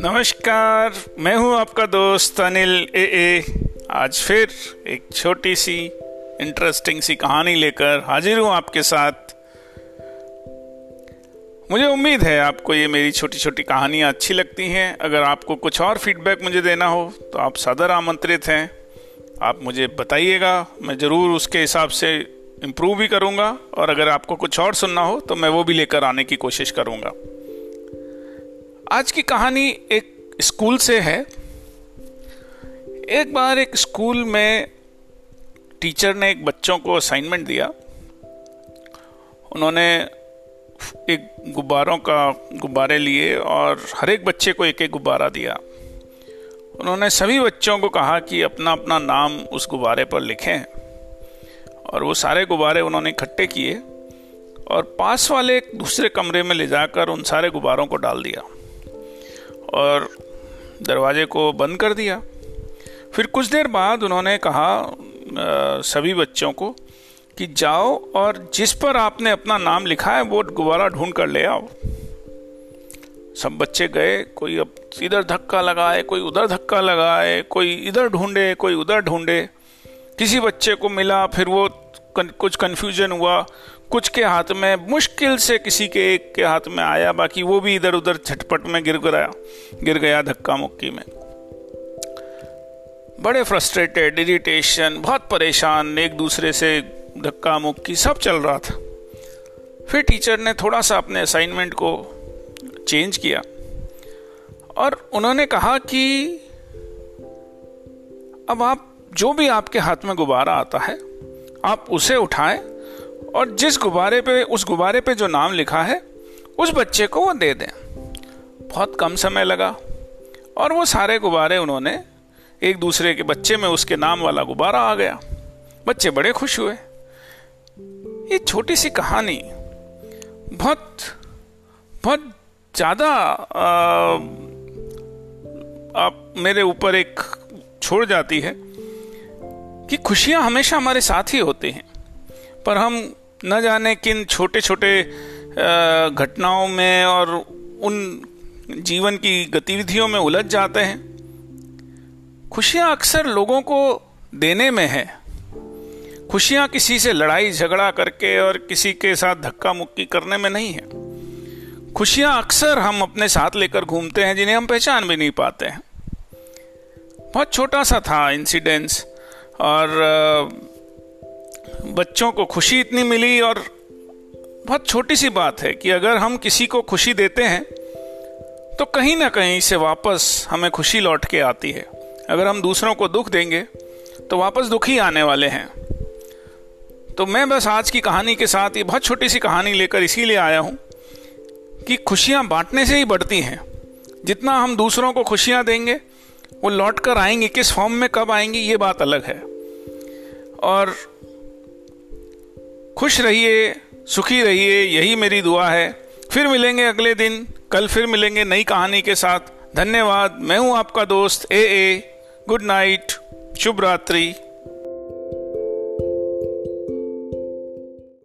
नमस्कार, मैं हूँ आपका दोस्त अनिल ए ए। आज फिर एक छोटी सी इंटरेस्टिंग सी कहानी लेकर हाजिर हूँ आपके साथ। मुझे उम्मीद है आपको ये मेरी छोटी छोटी कहानियाँ अच्छी लगती हैं। अगर आपको कुछ और फीडबैक मुझे देना हो तो आप सदर आमंत्रित हैं। आप मुझे बताइएगा, मैं ज़रूर उसके हिसाब से इम्प्रूव भी करूँगा और अगर आपको कुछ और सुनना हो तो मैं वो भी लेकर आने की कोशिश करूँगा। आज की कहानी एक स्कूल से है। एक बार एक स्कूल में टीचर ने एक बच्चों को असाइनमेंट दिया। उन्होंने एक गुब्बारों का गुब्बारे लिए और हर एक बच्चे को एक एक गुब्बारा दिया। उन्होंने सभी बच्चों को कहा कि अपना अपना नाम उस गुब्बारे पर लिखें। और वो सारे गुब्बारे उन्होंने इकट्ठे किए और पास वाले एक दूसरे कमरे में ले जाकर उन सारे गुब्बारों को डाल दिया और दरवाजे को बंद कर दिया। फिर कुछ देर बाद उन्होंने कहा आ, सभी बच्चों को कि जाओ और जिस पर आपने अपना नाम लिखा है वो गुब्बारा ढूंढ कर ले आओ। सब बच्चे गए कोई अब इधर धक्का लगाए कोई उधर धक्का लगाए कोई इधर ढूंढे कोई उधर ढूंढे। किसी बच्चे को मिला, फिर वो कुछ कन्फ्यूज़न हुआ, कुछ के हाथ में, मुश्किल से किसी के एक के हाथ में आया, बाकी वो भी इधर उधर झटपट में गिर गया गिर गया धक्का मुक्की में। बड़े फ्रस्ट्रेटेड इरिटेशन बहुत परेशान, एक दूसरे से धक्का मुक्की, सब चल रहा था। फिर टीचर ने थोड़ा सा अपने असाइनमेंट को चेंज किया, और उन्होंने कहा कि, अब आप जो भी आपके हाथ में गुब्बारा आता है, आप उसे उठाएँ और जिस गुब्बारे पे, उस गुब्बारे पे जो नाम लिखा है, उस बच्चे को वो दे दें। बहुत कम समय लगा और वो सारे गुब्बारे उन्होंने, एक दूसरे के बच्चे में उसके नाम वाला गुब्बारा आ गया। बच्चे बड़े खुश हुए। ये छोटी सी कहानी बहुत बहुत ज़्यादा आप मेरे ऊपर एक छोड़ जाती है। कि खुशियाँ हमेशा हमारे साथ ही होती हैं। पर हम न जाने किन छोटे छोटे घटनाओं में और उन जीवन की गतिविधियों में उलझ जाते हैं। खुशियाँ अक्सर लोगों को देने में है। खुशियाँ किसी से लड़ाई, झगड़ा करके और किसी के साथ धक्का मुक्की करने में नहीं है। खुशियाँ अक्सर हम अपने साथ लेकर घूमते हैं जिन्हें हम पहचान भी नहीं पाते हैं। बहुत छोटा सा था इंसिडेंस और बच्चों को खुशी इतनी मिली और बहुत छोटी सी बात है कि अगर हम किसी को खुशी देते हैं तो कहीं ना कहीं से वापस हमें खुशी लौट के आती है। अगर हम दूसरों को दुख देंगे तो वापस दुख आने वाले हैं। तो मैं बस आज की कहानी के साथ ये बहुत छोटी सी कहानी लेकर इसीलिए आया हूँ कि खुशियाँ बांटने से ही बढ़ती हैं। जितना हम दूसरों को खुशियाँ देंगे वो लौट कर आएँगे, किस फॉर्म में कब आएँगी, ये बात अलग है। और खुश रहिए, सुखी रहिए, यही मेरी दुआ है। फिर मिलेंगे अगले दिन, कल फिर मिलेंगे नई कहानी के साथ। धन्यवाद, मैं हूँ आपका दोस्त, ए ए, गुड नाइट, शुभ रात्रि।